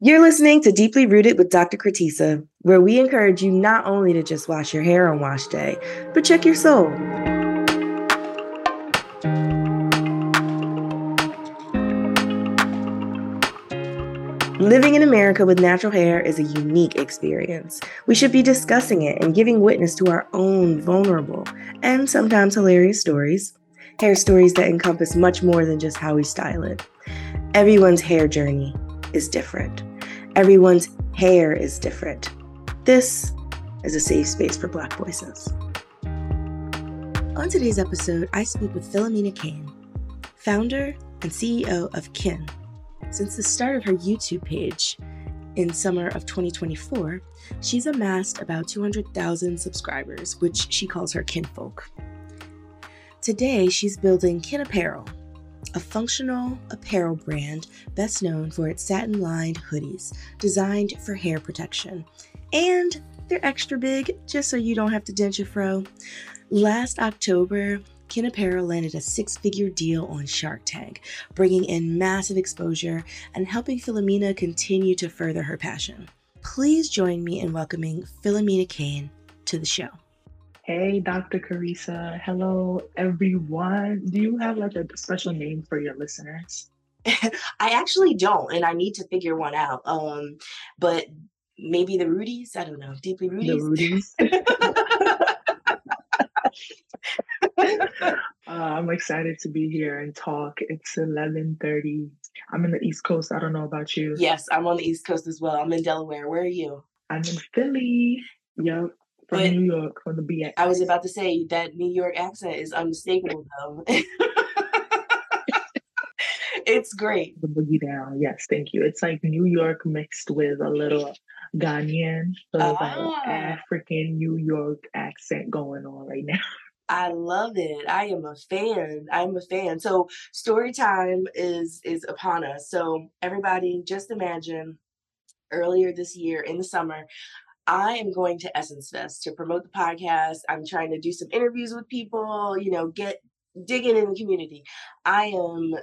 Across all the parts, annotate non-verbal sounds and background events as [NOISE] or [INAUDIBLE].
You're listening to Deeply Rooted with Dr. Kratisa, where we encourage you not only to just wash your hair on wash day, but check your soul. Living in America with natural hair is a unique experience. We should be discussing it and giving witness to our own vulnerable and sometimes hilarious stories. Hair stories that encompass much more than just how we style it. Everyone's hair journey is different. Everyone's hair is different. This is a safe space for Black voices. On today's episode, I speak with Philomina Kane, founder and CEO of Kin. Since the start of her YouTube page in summer of 2024, she's amassed about 200,000 subscribers, which she calls her kinfolk. Today, she's building Kin Apparel, a functional apparel brand best known for its satin lined hoodies designed for hair protection. And they're extra big just so you don't have to dent your fro. Last October, Kin Apparel landed a six figure deal on Shark Tank, bringing in massive exposure and helping Philomina continue to further her passion. Please join me in welcoming Philomina Kane to the show. Hey, Dr. Carissa. Hello, everyone. Do you have like a special name for your listeners? [LAUGHS] I actually don't, and I need to figure one out. Um, but maybe the Rudies. I don't know. Deeply Rudies. The Rudies. [LAUGHS] uh, I'm excited to be here and talk. It's 11:30. I'm in the East Coast. I don't know about you. Yes, I'm on the East Coast as well. I'm in Delaware. Where are you? I'm in Philly. Yep from but New York, from the BX. I was about to say that New York accent is unmistakable, though. [LAUGHS] it's great. The boogie down, yes, thank you. It's like New York mixed with a little Ghanaian, so ah. like African New York accent going on right now. [LAUGHS] I love it. I am a fan. I'm a fan. So story time is is upon us. So everybody just imagine earlier this year in the summer, I am going to Essence Fest to promote the podcast. I'm trying to do some interviews with people, you know, get digging in the community. I am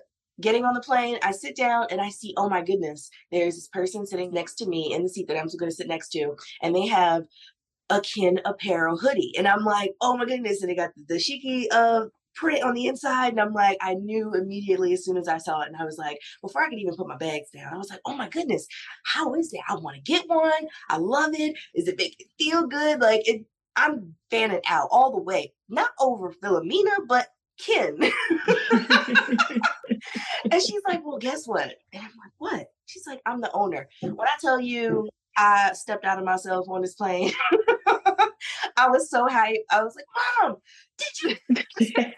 getting on the plane. I sit down and I see, oh my goodness, there's this person sitting next to me in the seat that I'm going to sit next to, and they have a kin apparel hoodie. And I'm like, oh my goodness. And they got the shiki uh, print on the inside. And I'm like, I knew immediately as soon as I saw it. And I was like, before I could even put my bags down, I was like, oh my goodness, how is it? I want to get one. I love it. Is it make it feel good? Like it, I'm fanning out all the way. Not over Philomina, but Kin. [LAUGHS] and she's like, well, guess what? And I'm like, what? She's like, I'm the owner. When I tell you I stepped out of myself on this plane. [LAUGHS] I was so hyped. I was like, Mom, did you? [LAUGHS]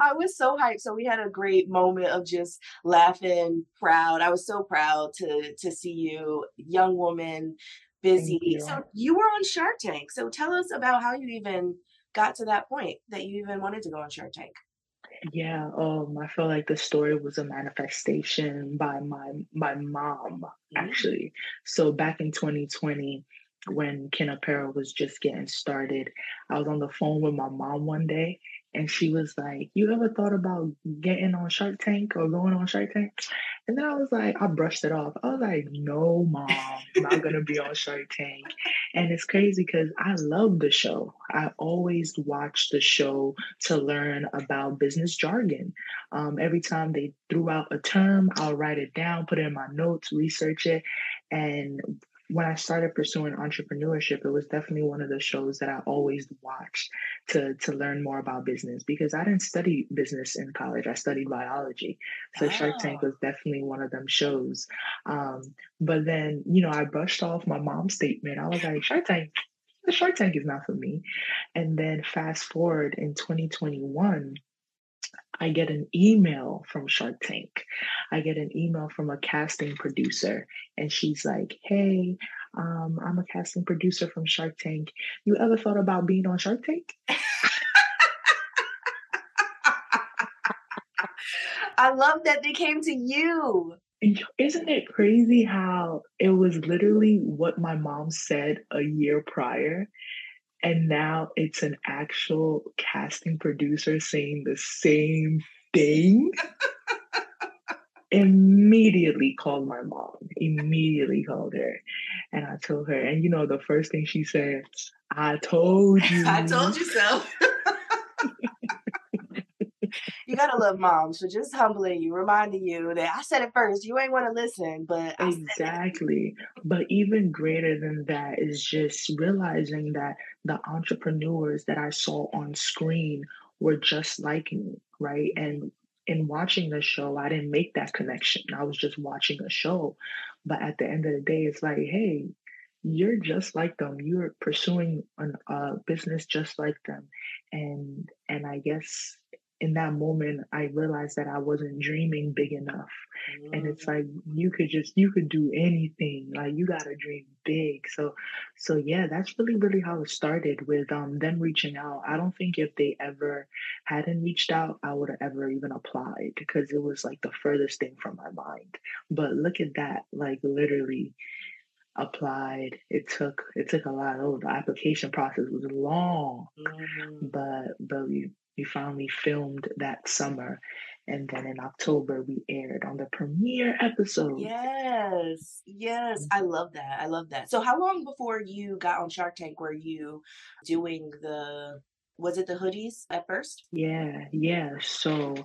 I was so hyped. So we had a great moment of just laughing, proud. I was so proud to to see you, young woman, busy. You. So you were on Shark Tank. So tell us about how you even got to that point that you even wanted to go on Shark Tank. Yeah, um, I feel like the story was a manifestation by my my mom mm-hmm. actually. So back in 2020, when Kin Apparel was just getting started, I was on the phone with my mom one day and she was like, You ever thought about getting on Shark Tank or going on Shark Tank? And then I was like, I brushed it off. I was like, No, mom, I'm not gonna be on Shark Tank. And it's crazy because I love the show. I always watch the show to learn about business jargon. Um, every time they threw out a term, I'll write it down, put it in my notes, research it. And when I started pursuing entrepreneurship, it was definitely one of the shows that I always watched to to learn more about business because I didn't study business in college. I studied biology, so oh. Shark Tank was definitely one of them shows. Um, but then, you know, I brushed off my mom's statement. I was like, Shark Tank, the Shark Tank is not for me. And then fast forward in 2021 I get an email from Shark Tank. I get an email from a casting producer, and she's like, Hey, um, I'm a casting producer from Shark Tank. You ever thought about being on Shark Tank? [LAUGHS] I love that they came to you. Isn't it crazy how it was literally what my mom said a year prior? And now it's an actual casting producer saying the same thing. immediately called my mom. Immediately called her, and I told her. And you know, the first thing she said, "I told you." [LAUGHS] I told you so. [LAUGHS] you gotta love moms for just humbling you, reminding you that I said it first. You ain't want to listen, but exactly. But even greater than that is just realizing that the entrepreneurs that I saw on screen were just like me, right? And in watching the show, I didn't make that connection. I was just watching a show. But at the end of the day, it's like, hey, you're just like them. You're pursuing a uh, business just like them. And and I guess in that moment i realized that i wasn't dreaming big enough mm-hmm. and it's mm. like you could just you could do anything like you got to dream big so so yeah that's really really how it started with um them reaching out i don't think if they ever hadn't reached out i would have ever even applied because it was like the furthest thing from my mind but look at that like literally applied it took it took a lot oh the application process was long mm-hmm. but but we we finally filmed that summer. And then in October, we aired on the premiere episode. Yes, yes. I love that. I love that. So, how long before you got on Shark Tank were you doing the, was it the hoodies at first? Yeah, yeah. So,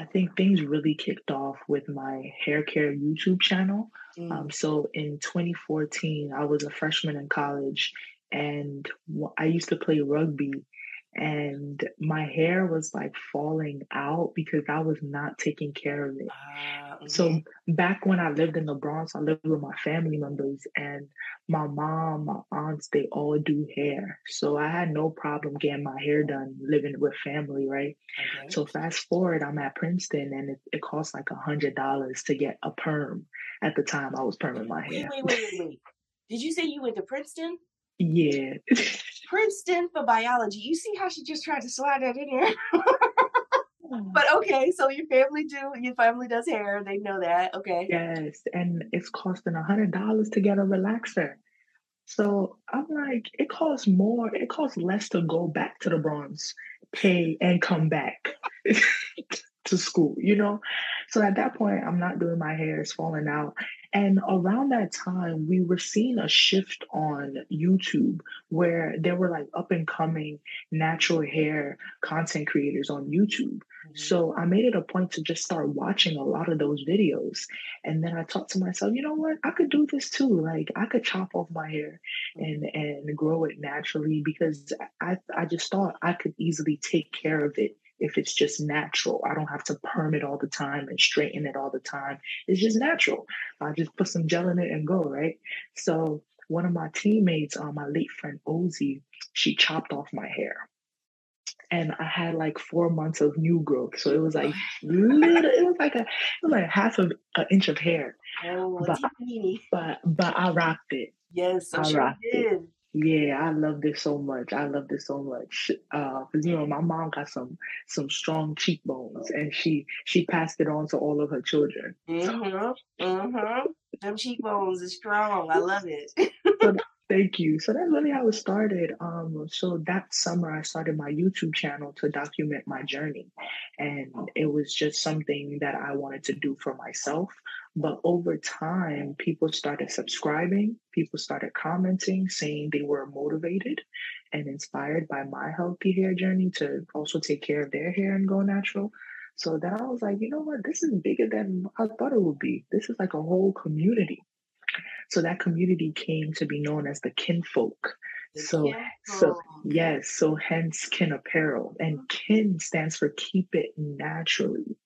I think things really kicked off with my hair care YouTube channel. Mm. Um, so in 2014, I was a freshman in college and I used to play rugby and my hair was like falling out because I was not taking care of it. Uh, mm-hmm. So back when I lived in the Bronx, I lived with my family members and my mom, my aunts, they all do hair. So I had no problem getting my hair done living with family, right? Okay. So fast forward, I'm at Princeton and it, it costs like a hundred dollars to get a perm. At the time I was perming my hair. Wait, wait, wait, wait. Did you say you went to Princeton? Yeah. [LAUGHS] Princeton for biology. You see how she just tried to slide that in here? [LAUGHS] Hmm. but okay, so your family do your family does hair. They know that. Okay. Yes, and it's costing a hundred dollars to get a relaxer. So I'm like, it costs more. It costs less to go back to the Bronx, pay, and come back [LAUGHS] to school. You know. So at that point, I'm not doing my hair. It's falling out. And around that time, we were seeing a shift on YouTube where there were like up and coming natural hair content creators on YouTube. Mm-hmm. So I made it a point to just start watching a lot of those videos. And then I thought to myself, you know what? I could do this too. Like I could chop off my hair and and grow it naturally because I I just thought I could easily take care of it if it's just natural. I don't have to perm it all the time and straighten it all the time. It's just natural. I just put some gel in it and go, right? So one of my teammates, uh, my late friend Ozzy, she chopped off my hair. And I had like four months of new growth. So it was like little, [LAUGHS] it was like a it was like half of an inch of hair. Oh, but, but but I rocked it. Yes, I rocked did. it. Yeah, I love this so much. I love this so much. Uh, cause you know, my mom got some some strong cheekbones, and she she passed it on to all of her children. Mm-hmm. Mm-hmm. Them cheekbones are strong. I love it. so, [LAUGHS] thank you. So that's really how it started. Um, so that summer, I started my YouTube channel to document my journey, and it was just something that I wanted to do for myself. But over time, people started subscribing, people started commenting, saying they were motivated and inspired by my healthy hair journey to also take care of their hair and go natural. So then I was like, you know what? This is bigger than I thought it would be. This is like a whole community. So that community came to be known as the kinfolk. So, so yes, so hence kin apparel. And kin stands for keep it naturally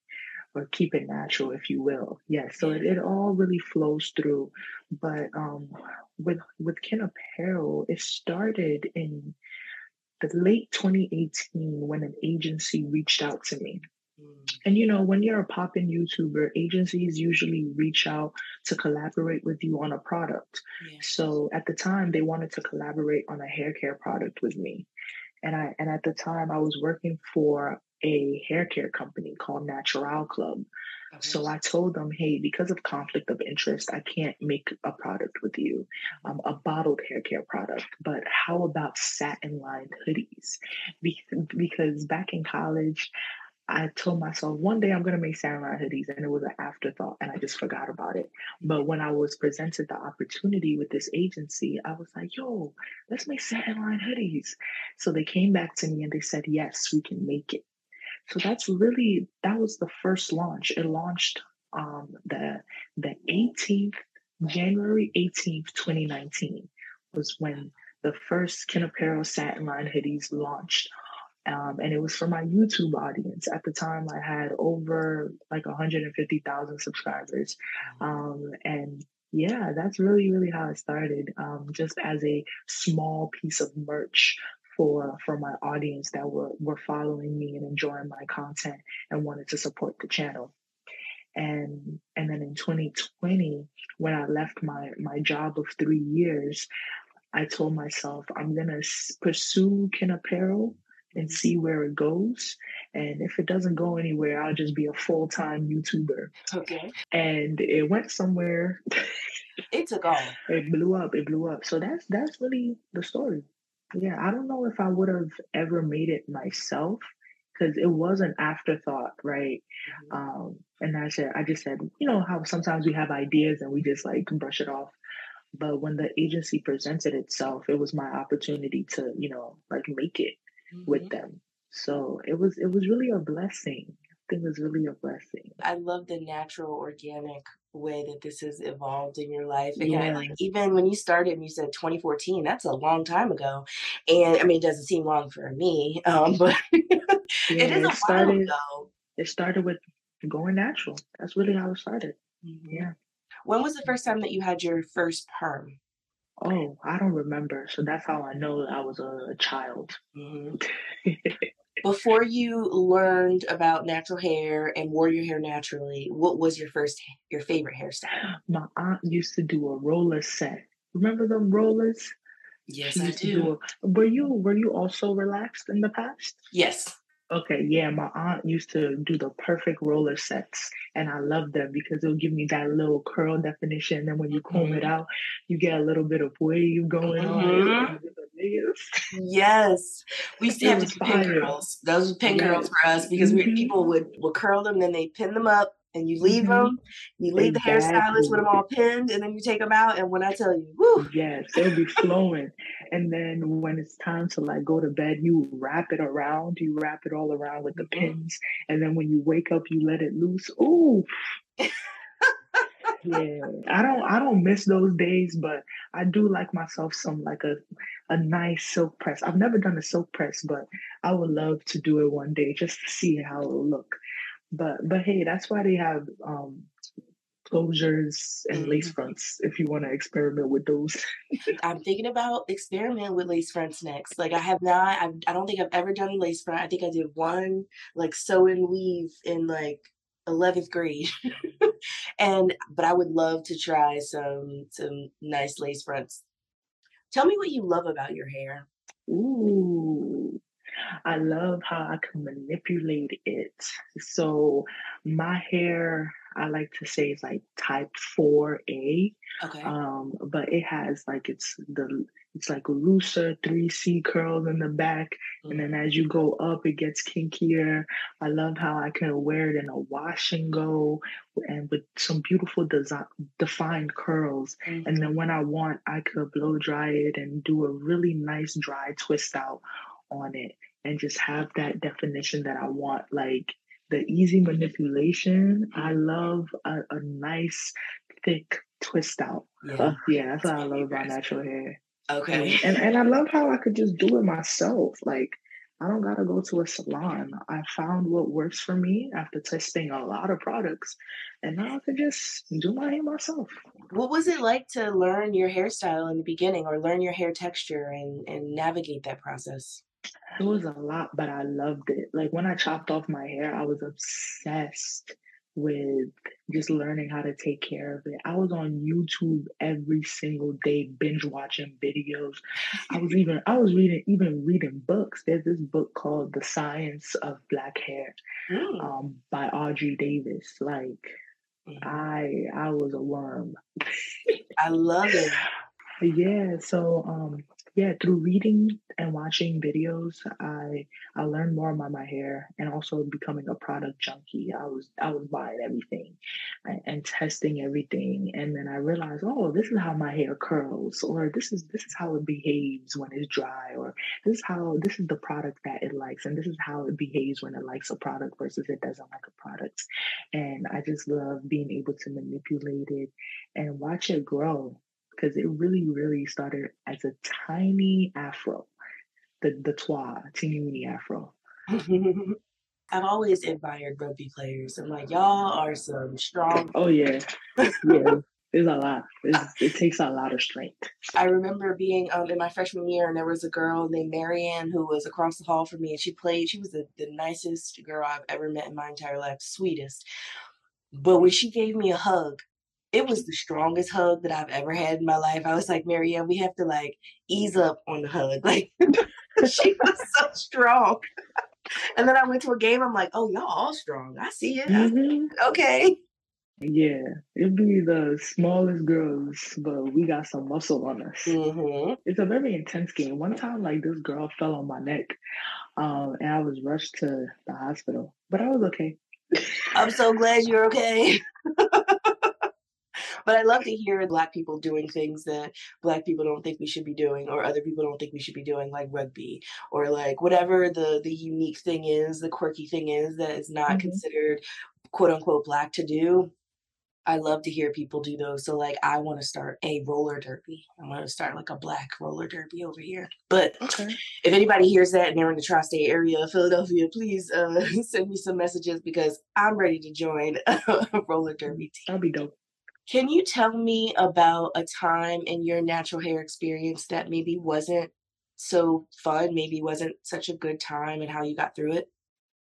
or keep it natural, if you will. Yes, so it, it all really flows through. But um, with with Kin Apparel, it started in the late 2018 when an agency reached out to me. And you know, when you're a poppin' YouTuber, agencies usually reach out to collaborate with you on a product. So at the time, they wanted to collaborate on a hair care product with me. And I and at the time I was working for a hair care company called Natural Club. Okay. So I told them, hey, because of conflict of interest, I can't make a product with you, um, a bottled hair care product. But how about satin lined hoodies? Because back in college, I told myself one day I'm gonna make satin lined hoodies, and it was an afterthought, and I just forgot about it. But when I was presented the opportunity with this agency, I was like, "Yo, let's make satin lined hoodies." So they came back to me and they said, "Yes, we can make it." So that's really that was the first launch. It launched um, the the 18th January 18th, 2019 was when the first Kin Apparel satin line hoodies launched um, and it was for my YouTube audience. At the time, I had over like 150,000 subscribers. Um, and yeah, that's really, really how it started. Um, just as a small piece of merch for for my audience that were were following me and enjoying my content and wanted to support the channel. And and then in 2020, when I left my my job of three years, I told myself I'm gonna pursue Kin Apparel and see where it goes. And if it doesn't go anywhere, I'll just be a full time YouTuber. Okay. And it went somewhere. it took off. [LAUGHS] It blew up. It blew up. So that's that's really the story. Yeah, I don't know if I would have ever made it myself because it was an afterthought, right? Mm-hmm. Um, and I said, I just said, you know how sometimes we have ideas and we just like brush it off. But when the agency presented itself, it was my opportunity to, you know, like make it mm-hmm. with them. So it was it was really a blessing. I think it was really a blessing. I love the natural, organic way that this has evolved in your life. And yeah. like even when you started and you said 2014, that's a long time ago. And I mean, it doesn't seem long for me, um, [LAUGHS] but yeah, it is a it started, while ago. It started with going natural. That's really how it started. Mm-hmm. Yeah. When was the first time that you had your first perm? Oh, I don't remember. So that's how I know I was a, a child. Mm-hmm. [LAUGHS] Before you learned about natural hair and wore your hair naturally, what was your first, your favorite hairstyle? My aunt used to do a roller set. Remember them rollers? Yes, I do. do a, were you were you also relaxed in the past? Yes. Okay, yeah, my aunt used to do the perfect roller sets, and I love them because it'll give me that little curl definition. And then when you comb mm-hmm. it out, you get a little bit of wave going mm-hmm. on. Yes, we used to have to do pin curls. Those were pin yes. curls for us because mm-hmm. we, people would would curl them, then they pin them up, and you leave mm-hmm. them. You leave exactly. the hairstylist with them all pinned, and then you take them out. And when I tell you, whoo, yes, they'll be flowing. and then when it's time to like go to bed, you wrap it around. You wrap it all around with the mm-hmm. pins, and then when you wake up, you let it loose. Ooh. [LAUGHS] yeah, I don't I don't miss those days, but I do like myself some like a a nice silk press. I've never done a silk press, but I would love to do it one day just to see how it will look. But but hey, that's why they have um closures and mm-hmm. lace fronts if you want to experiment with those. [LAUGHS] I'm thinking about experiment with lace fronts next. Like I have not, I've, I don't think I've ever done a lace front. I think I did one like sew and weave in like 11th grade. [LAUGHS] and but I would love to try some some nice lace fronts. Tell me what you love about your hair. Ooh. I love how I can manipulate it. So my hair, I like to say is like type 4A. Okay. Um, but it has like it's the it's like looser 3C curls in the back. Mm-hmm. And then mm. as you go up, it gets kinkier. I love how I can wear it in a wash and go and with some beautiful design, defined curls. Mm-hmm. And then when I want, I could blow dry it and do a really nice dry twist out on it and just have that definition that I want. Like the easy manipulation. I love a, a nice, thick twist out. Yeah, uh, yeah that's what I love about natural hair. Okay. And, and, and I love how I could just do it myself. Like I don't gotta go to a salon. I found what works for me after testing a lot of products, and now I could just do my hair myself. What was it like to learn your hairstyle in the beginning, or learn your hair texture and and navigate that process? It was a lot, but I loved it. Like when I chopped off my hair, I was obsessed with just learning how to take care of it. I was on YouTube every single day, binge watching videos. I was even I was reading even reading books. There's this book called The Science of Black Hair mm. um, by Audrey Davis. Like mm. I I was a worm. I love it. [LAUGHS] Yeah, so um yeah, through reading and watching videos, I I learned more about my hair and also becoming a product junkie. I was I was buying everything and, and testing everything, and then I realized, oh, this is how my hair curls, or this is this is how it behaves when it's dry, or this is how this is the product that it likes, and this is how it behaves when it likes a product versus it doesn't like a product. And I just love being able to manipulate it and watch it grow because it really, really started as a tiny afro, the the twa, teeny weeny afro. [LAUGHS] I've always admired rugby players. I'm like, y'all are some strong. Oh yeah, [LAUGHS] yeah. It's a lot. It's, it takes a lot of strength. I remember being um, in my freshman year, and there was a girl named Marianne who was across the hall from me, and she played. She was the, the nicest girl I've ever met in my entire life, sweetest. But when she gave me a hug, it was the strongest hug that I've ever had in my life. I was like, Marianne, we have to like ease up on the hug. [LAUGHS] Like she was so strong. and then I went to a game. I'm like, oh, y'all all strong. I see it. Mm-hmm. Okay. Yeah, it'd be the smallest girls, but we got some muscle on us. Mm-hmm. It's a very intense game. One time, like this girl fell on my neck, um, and I was rushed to the hospital, but I was okay. I'm so glad you're okay. [LAUGHS] But I love to hear Black people doing things that Black people don't think we should be doing, or other people don't think we should be doing, like rugby, or like whatever the the unique thing is, the quirky thing is that is not mm-hmm. considered quote unquote Black to do. I love to hear people do those. So like I want to start a roller derby. I want to start like a black roller derby over here. But okay. if anybody hears that and they're in the tri-state area of Philadelphia, please uh, [LAUGHS] send me some messages because I'm ready to join [LAUGHS] a roller derby team. That'd be dope. Can you tell me about a time in your natural hair experience that maybe wasn't so fun, maybe wasn't such a good time, and how you got through it?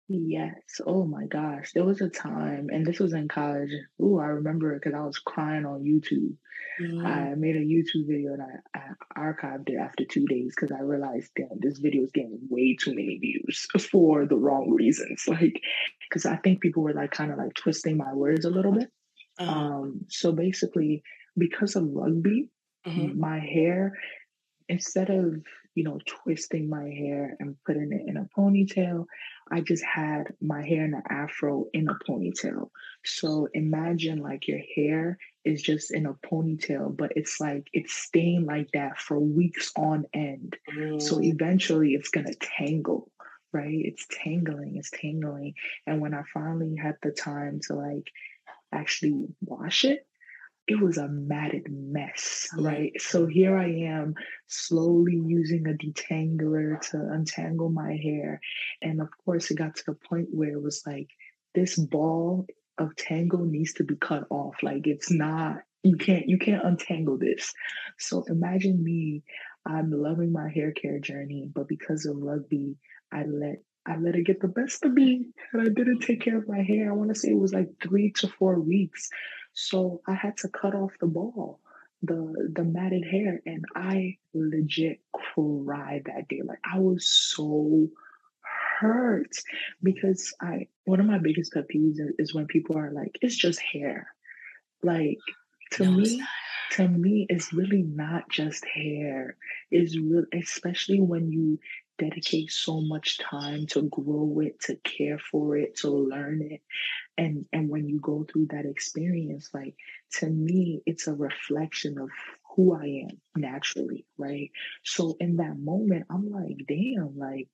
Yes. Oh my gosh. There was a time, and this was in college. Ooh, I remember it because I was crying on YouTube. Mm. I made a YouTube video and I, I archived it after two days because I realized, damn, this video is getting way too many views [LAUGHS] for the wrong reasons. Like, because I think people were like kind of like twisting my words a little bit. Uh-huh. Um, so basically, because of rugby, mm-hmm. my hair, instead of you know twisting my hair and putting it in a ponytail, I just had my hair in an afro in a ponytail. So imagine like your hair is just in a ponytail, but it's like it's staying like that for weeks on end. Mm. So eventually, it's gonna tangle right? It's tangling, it's tangling. And when I finally had the time to like actually wash it, it was a matted mess, right? So here I am slowly using a detangler to untangle my hair. And of course, it got to the point where it was like, this ball of tangle needs to be cut off. Like it's not, you can't, you can't untangle this. So imagine me, I'm loving my hair care journey, but because of rugby, I let I let it get the best of me and I didn't take care of my hair. I want to say it was like three to four weeks. So I had to cut off the ball, the the matted hair, and I legit cried that day. Like I was so hurt because I one of my biggest pet peeves is when people are like, it's just hair. Like to no, me, to me, it's really not just hair. It's really especially when you dedicate so much time to grow it, to care for it, to learn it. And and when you go through that experience, like to me, it's a reflection of who I am naturally, right? So in that moment, I'm like, damn, like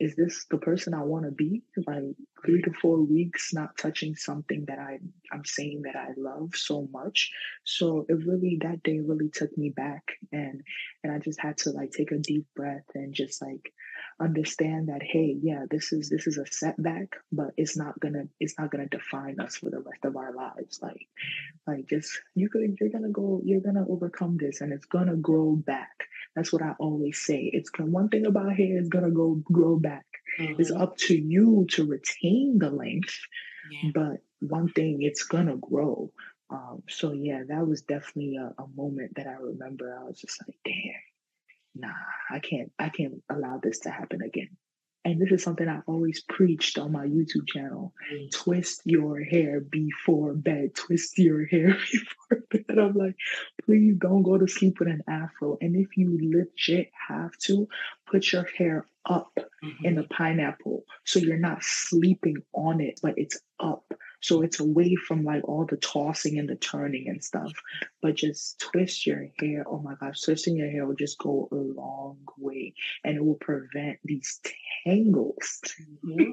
is this the person I want to be? Like three to four weeks not touching something that I I'm saying that I love so much. So it really that day really took me back and and I just had to like take a deep breath and just like understand that hey yeah this is this is a setback but it's not gonna it's not gonna define us for the rest of our lives like like just you could you're gonna go you're gonna overcome this and it's gonna grow back that's what i always say it's one thing about hair is gonna go grow back mm-hmm. it's up to you to retain the length yeah. but one thing it's gonna grow um, so yeah that was definitely a, a moment that i remember i was just like damn nah, I can't, I can't allow this to happen again. And this is something I always preached on my YouTube channel. Mm. Twist your hair before bed. Twist your hair [LAUGHS] before bed. I'm like, please don't go to sleep with an afro. And if you legit have to, put your hair up mm-hmm. in a pineapple so you're not sleeping on it, but it's up. So it's away from like all the tossing and the turning and stuff. But just twist your hair. Oh my gosh, twisting your hair will just go a long way and it will prevent these tangles. Mm-hmm.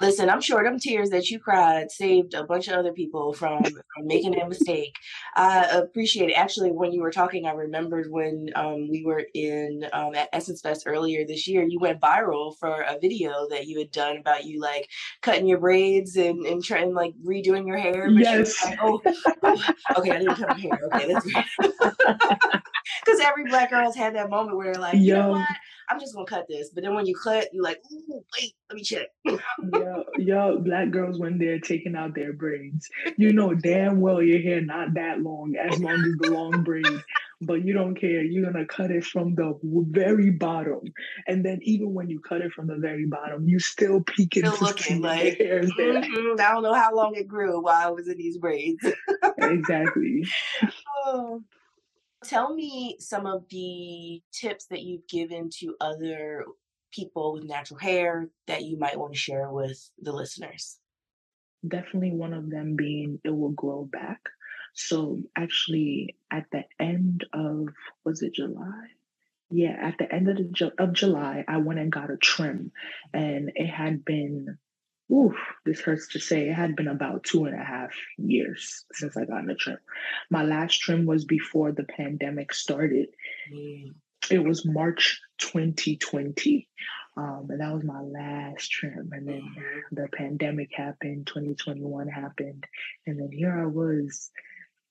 Listen, I'm sure them tears that you cried saved a bunch of other people from, from making that mistake. I appreciate it. Actually, when you were talking, I remembered when um, we were in um, at Essence Fest earlier this year, you went viral for a video that you had done about you like cutting your braids and, and trying like redoing your hair. But yes. Like, oh, oh, okay, I didn't cut my hair. Okay, that's [LAUGHS] [LAUGHS] because every black girl's had that moment where they're like, you know what? I'm just gonna cut this. But then when you cut, you're like, ooh, wait, let me check. [LAUGHS] yo, yo, black girls when they're taking out their braids, you [LAUGHS] know damn well your hair not that long, as long as the long braid. But you don't care. You're gonna cut it from the very bottom, and then even when you cut it from the very bottom, you still peeking still looking like mm-hmm, I don't know how long it grew while I was in these braids. exactly. Oh. Tell me some of the tips that you've given to other people with natural hair that you might want to share with the listeners. Definitely one of them being it will grow back. So actually at the end of was it July? Yeah, at the end of the, of July, I went and got a trim, and it had been oof, this hurts to say, it had been about two and a half years since I got a trim. My last trim was before the pandemic started. Mm. It was March 2020. Um, and that was my last trim. And then mm-hmm. the pandemic happened, 2021 happened. And then here I was,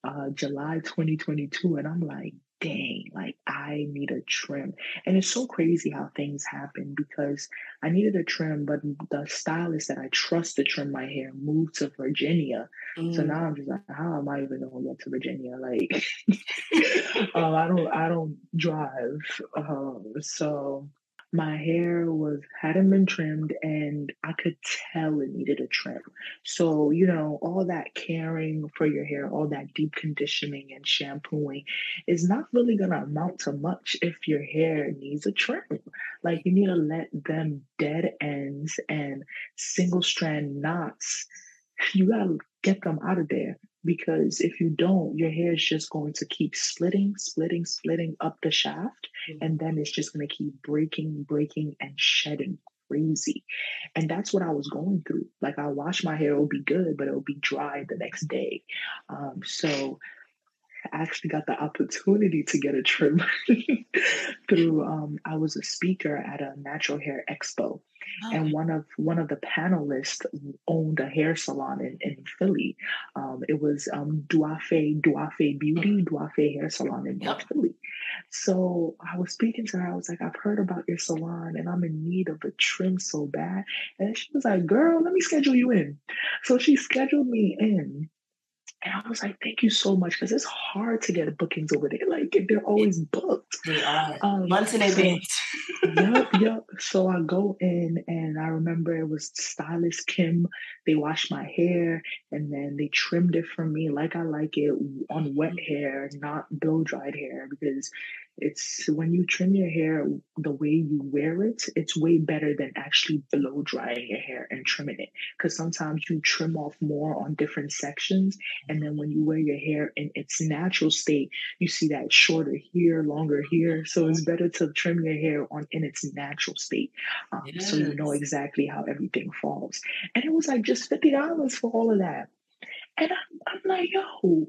uh, July 2022. And I'm like, dang, like I need a trim. And it's so crazy how things happen because I needed a trim, but the stylist that I trust to trim my hair moved to Virginia. Mm. So now I'm just like, how am I even gonna get to Virginia? Like, [LAUGHS] [LAUGHS] um, I don't, I don't drive. Um, so my hair was hadn't been trimmed and I could tell it needed a trim. So, you know, all that caring for your hair, all that deep conditioning and shampooing is not really gonna amount to much if your hair needs a trim. Like you need to let them dead ends and single strand knots, you gotta get them out of there because if you don't, your hair is just going to keep splitting, splitting, splitting up the shaft, mm-hmm. and then it's just going to keep breaking, breaking, and shedding crazy. And that's what I was going through. Like I wash my hair, it'll be good, but it'll be dry the next day. Um, so I actually got the opportunity to get a trim [LAUGHS] through um, I was a speaker at a natural hair expo. Oh. And one of one of the panelists owned a hair salon in, in Philly. Um, it was um, Duafe Duafe Beauty Duafe Hair Salon in yep. Philly. So I was speaking to her. I was like, I've heard about your salon and I'm in need of a trim so bad. And she was like, Girl, let me schedule you in. So she scheduled me in and I was like, thank you so much because it's hard to get bookings over there. Like they're always booked. They are um, months in advance. yep, [LAUGHS] yep. So I go in and I remember it was stylist Kim. They washed my hair and then they trimmed it for me like I like it on wet mm-hmm. hair, not blow dried hair because it's when you trim your hair the way you wear it, it's way better than actually blow drying your hair and trimming it. Because sometimes you trim off more on different sections, and then when you wear your hair in its natural state, you see that shorter here, longer here. So it's better to trim your hair on in its natural state, um, yes. so you know exactly how everything falls. And it was like just fifty dollars for all of that. And I'm, I'm like, yo,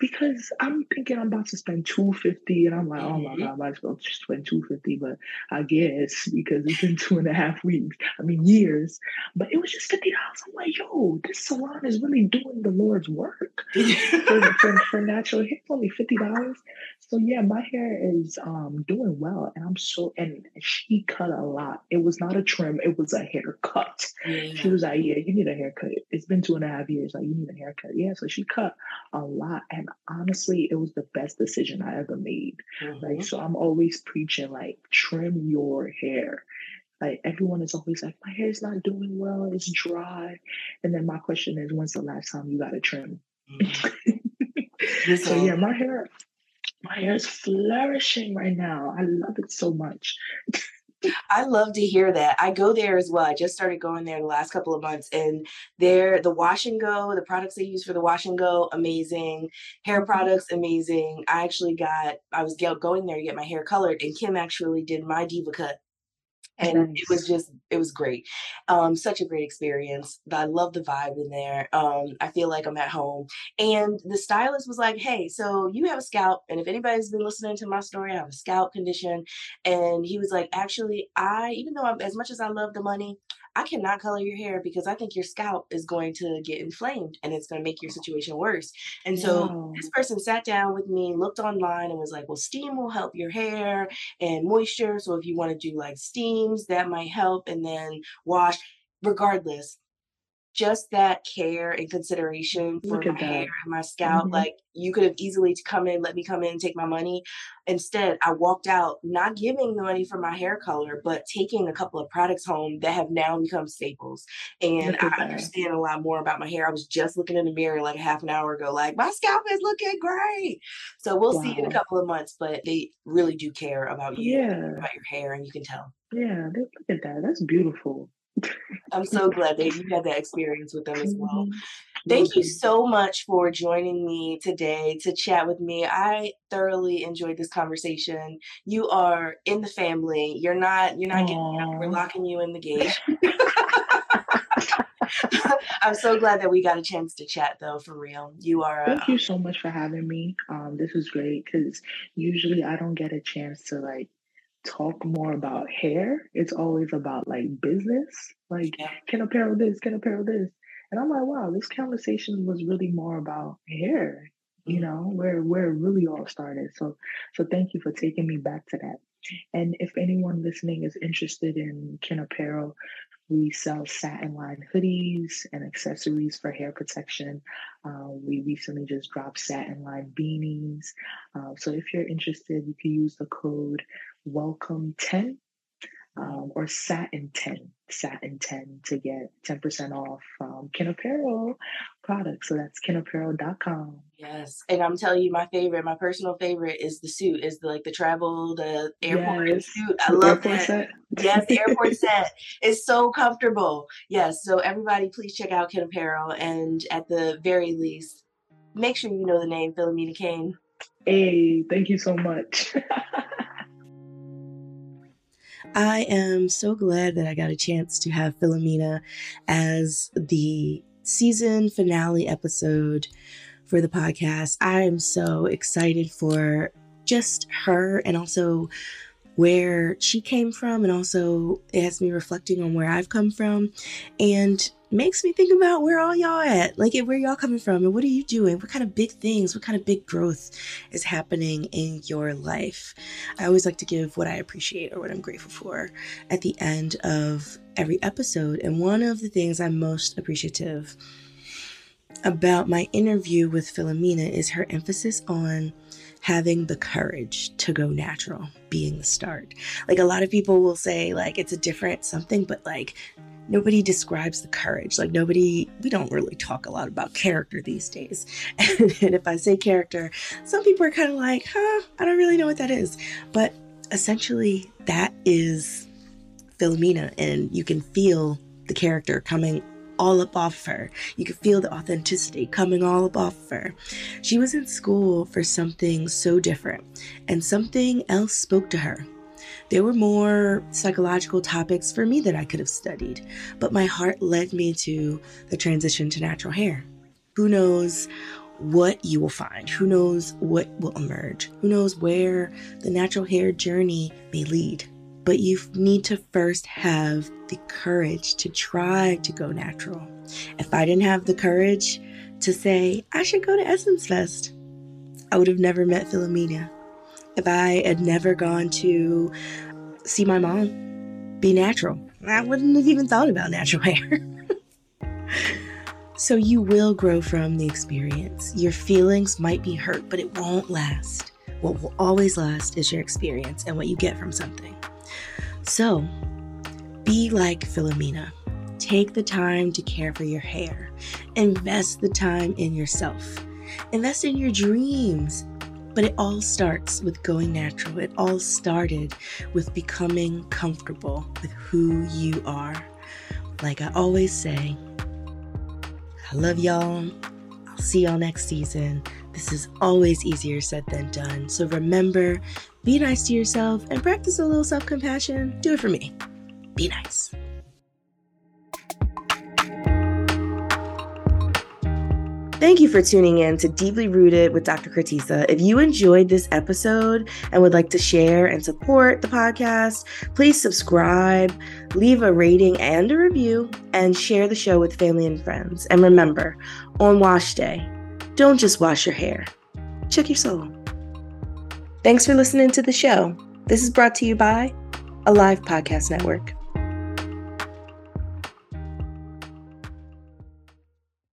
because I'm thinking I'm about to spend two fifty, and I'm like, oh my mm-hmm. god, I might as well just spend two fifty. But I guess because it's been [LAUGHS] two and a half weeks, I mean years, but it was just fifty dollars. I'm like, yo, this salon is really doing the Lord's work [LAUGHS] for, for, for, natural hair. Only fifty dollars. So yeah, my hair is um doing well, and I'm so and she cut a lot. It was not a trim; it was a haircut. Yeah. She was like, yeah, you need a haircut. It's been two and a half years. Like you need a haircut. Yeah, so she cut a lot, and honestly, it was the best decision I ever made. Mm-hmm. Like, so I'm always preaching like trim your hair. Like everyone is always like, my hair's not doing well, it's dry. And then my question is, when's the last time you got a trim? Mm-hmm. [LAUGHS] so yeah, my hair, my hair is flourishing right now. I love it so much. [LAUGHS] I love to hear that. I go there as well. I just started going there the last couple of months, and there, the wash and go, the products they use for the wash and go, amazing. Hair products, amazing. I actually got, I was going there to get my hair colored, and Kim actually did my diva cut and nice. it was just it was great um such a great experience i love the vibe in there um i feel like i'm at home and the stylist was like hey so you have a scalp and if anybody's been listening to my story i have a scalp condition and he was like actually i even though I'm, as much as i love the money I cannot color your hair because I think your scalp is going to get inflamed and it's going to make your situation worse. And so wow. this person sat down with me, looked online, and was like, Well, steam will help your hair and moisture. So if you want to do like steams, that might help. And then wash. Regardless, just that care and consideration for my that. hair and my scalp. Mm-hmm. Like you could have easily come in, let me come in take my money. Instead, I walked out not giving the money for my hair color, but taking a couple of products home that have now become staples. And I that. understand a lot more about my hair. I was just looking in the mirror like half an hour ago, like my scalp is looking great. So we'll wow. see in a couple of months, but they really do care about you, yeah. about your hair, and you can tell. Yeah, look at that. That's beautiful. I'm so glad that you had that experience with them as well. Mm-hmm. Thank you so much for joining me today to chat with me. I thoroughly enjoyed this conversation. You are in the family. You're not you're not Aww. getting out. We're locking you in the gate. [LAUGHS] I'm so glad that we got a chance to chat though, for real. You are Thank you so much for having me. Um, this was great because usually I don't get a chance to like talk more about hair. It's always about like business. Like, yeah. Kin Apparel this, Kin Apparel this. And I'm like, wow, this conversation was really more about hair, you mm-hmm. know, where where it really all started. So so thank you for taking me back to that. And if anyone listening is interested in Kin Apparel, we sell satin lined hoodies and accessories for hair protection. Uh, we recently just dropped satin lined beanies. Uh, so if you're interested, you can use the code welcome 10 um, or satin 10 satin 10 to get 10% off from kin apparel products. So that's kinapparel.com yes and i'm telling you my favorite my personal favorite is the suit is the like the travel the airport yes. suit. I the love that. set. yes the airport [LAUGHS] set. Is so comfortable. Yes so everybody please check out kin apparel and at the very least make sure you know the name philomina kane. Hey thank you so much [LAUGHS] I am so glad that I got a chance to have Philomina as the season finale episode for the podcast. I am so excited for just her and also where she came from, and also it has me reflecting on where I've come from. And makes me think about where all y'all at. Like, where y'all coming from and what are you doing? What kind of big things, what kind of big growth is happening in your life? I always like to give what I appreciate or what I'm grateful for at the end of every episode. And one of the things I'm most appreciative about my interview with Philomina is her emphasis on having the courage to go natural being the start. Like a lot of people will say like it's a different something, but like nobody describes the courage. Like nobody, we don't really talk a lot about character these days. [LAUGHS] and if I say character, some people are kind of like, huh, I don't really know what that is. But essentially, that is Philomina, and you can feel the character coming all up off her. You could feel the authenticity coming all up off her. She was in school for something so different, and something else spoke to her. There were more psychological topics for me that I could have studied, but my heart led me to the transition to natural hair. Who knows what you will find? Who knows what will emerge? Who knows where the natural hair journey may lead? But you need to first have the courage to try to go natural. If I didn't have the courage to say, I should go to Essence Fest, I would have never met Philomina if I had never gone to see my mom be natural. I wouldn't have even thought about natural [LAUGHS] hair. so you will grow from the experience. Your feelings might be hurt, but it won't last. What will always last is your experience and what you get from something. So, Be like Philomina. Take the time to care for your hair. Invest the time in yourself. Invest in your dreams. But it all starts with going natural. It all started with becoming comfortable with who you are. Like I always say, I love y'all. I'll see y'all next season. This is always easier said than done. So remember, be nice to yourself and practice a little self compassion. Do it for me. Be nice. Thank you for tuning in to Deeply Rooted with Dr. Kratisa. If you enjoyed this episode and would like to share and support the podcast, please subscribe, leave a rating and a review, and share the show with family and friends. And remember, on wash day, don't just wash your hair, check your soul. Thanks for listening to the show. This is brought to you by Alive Podcast Network.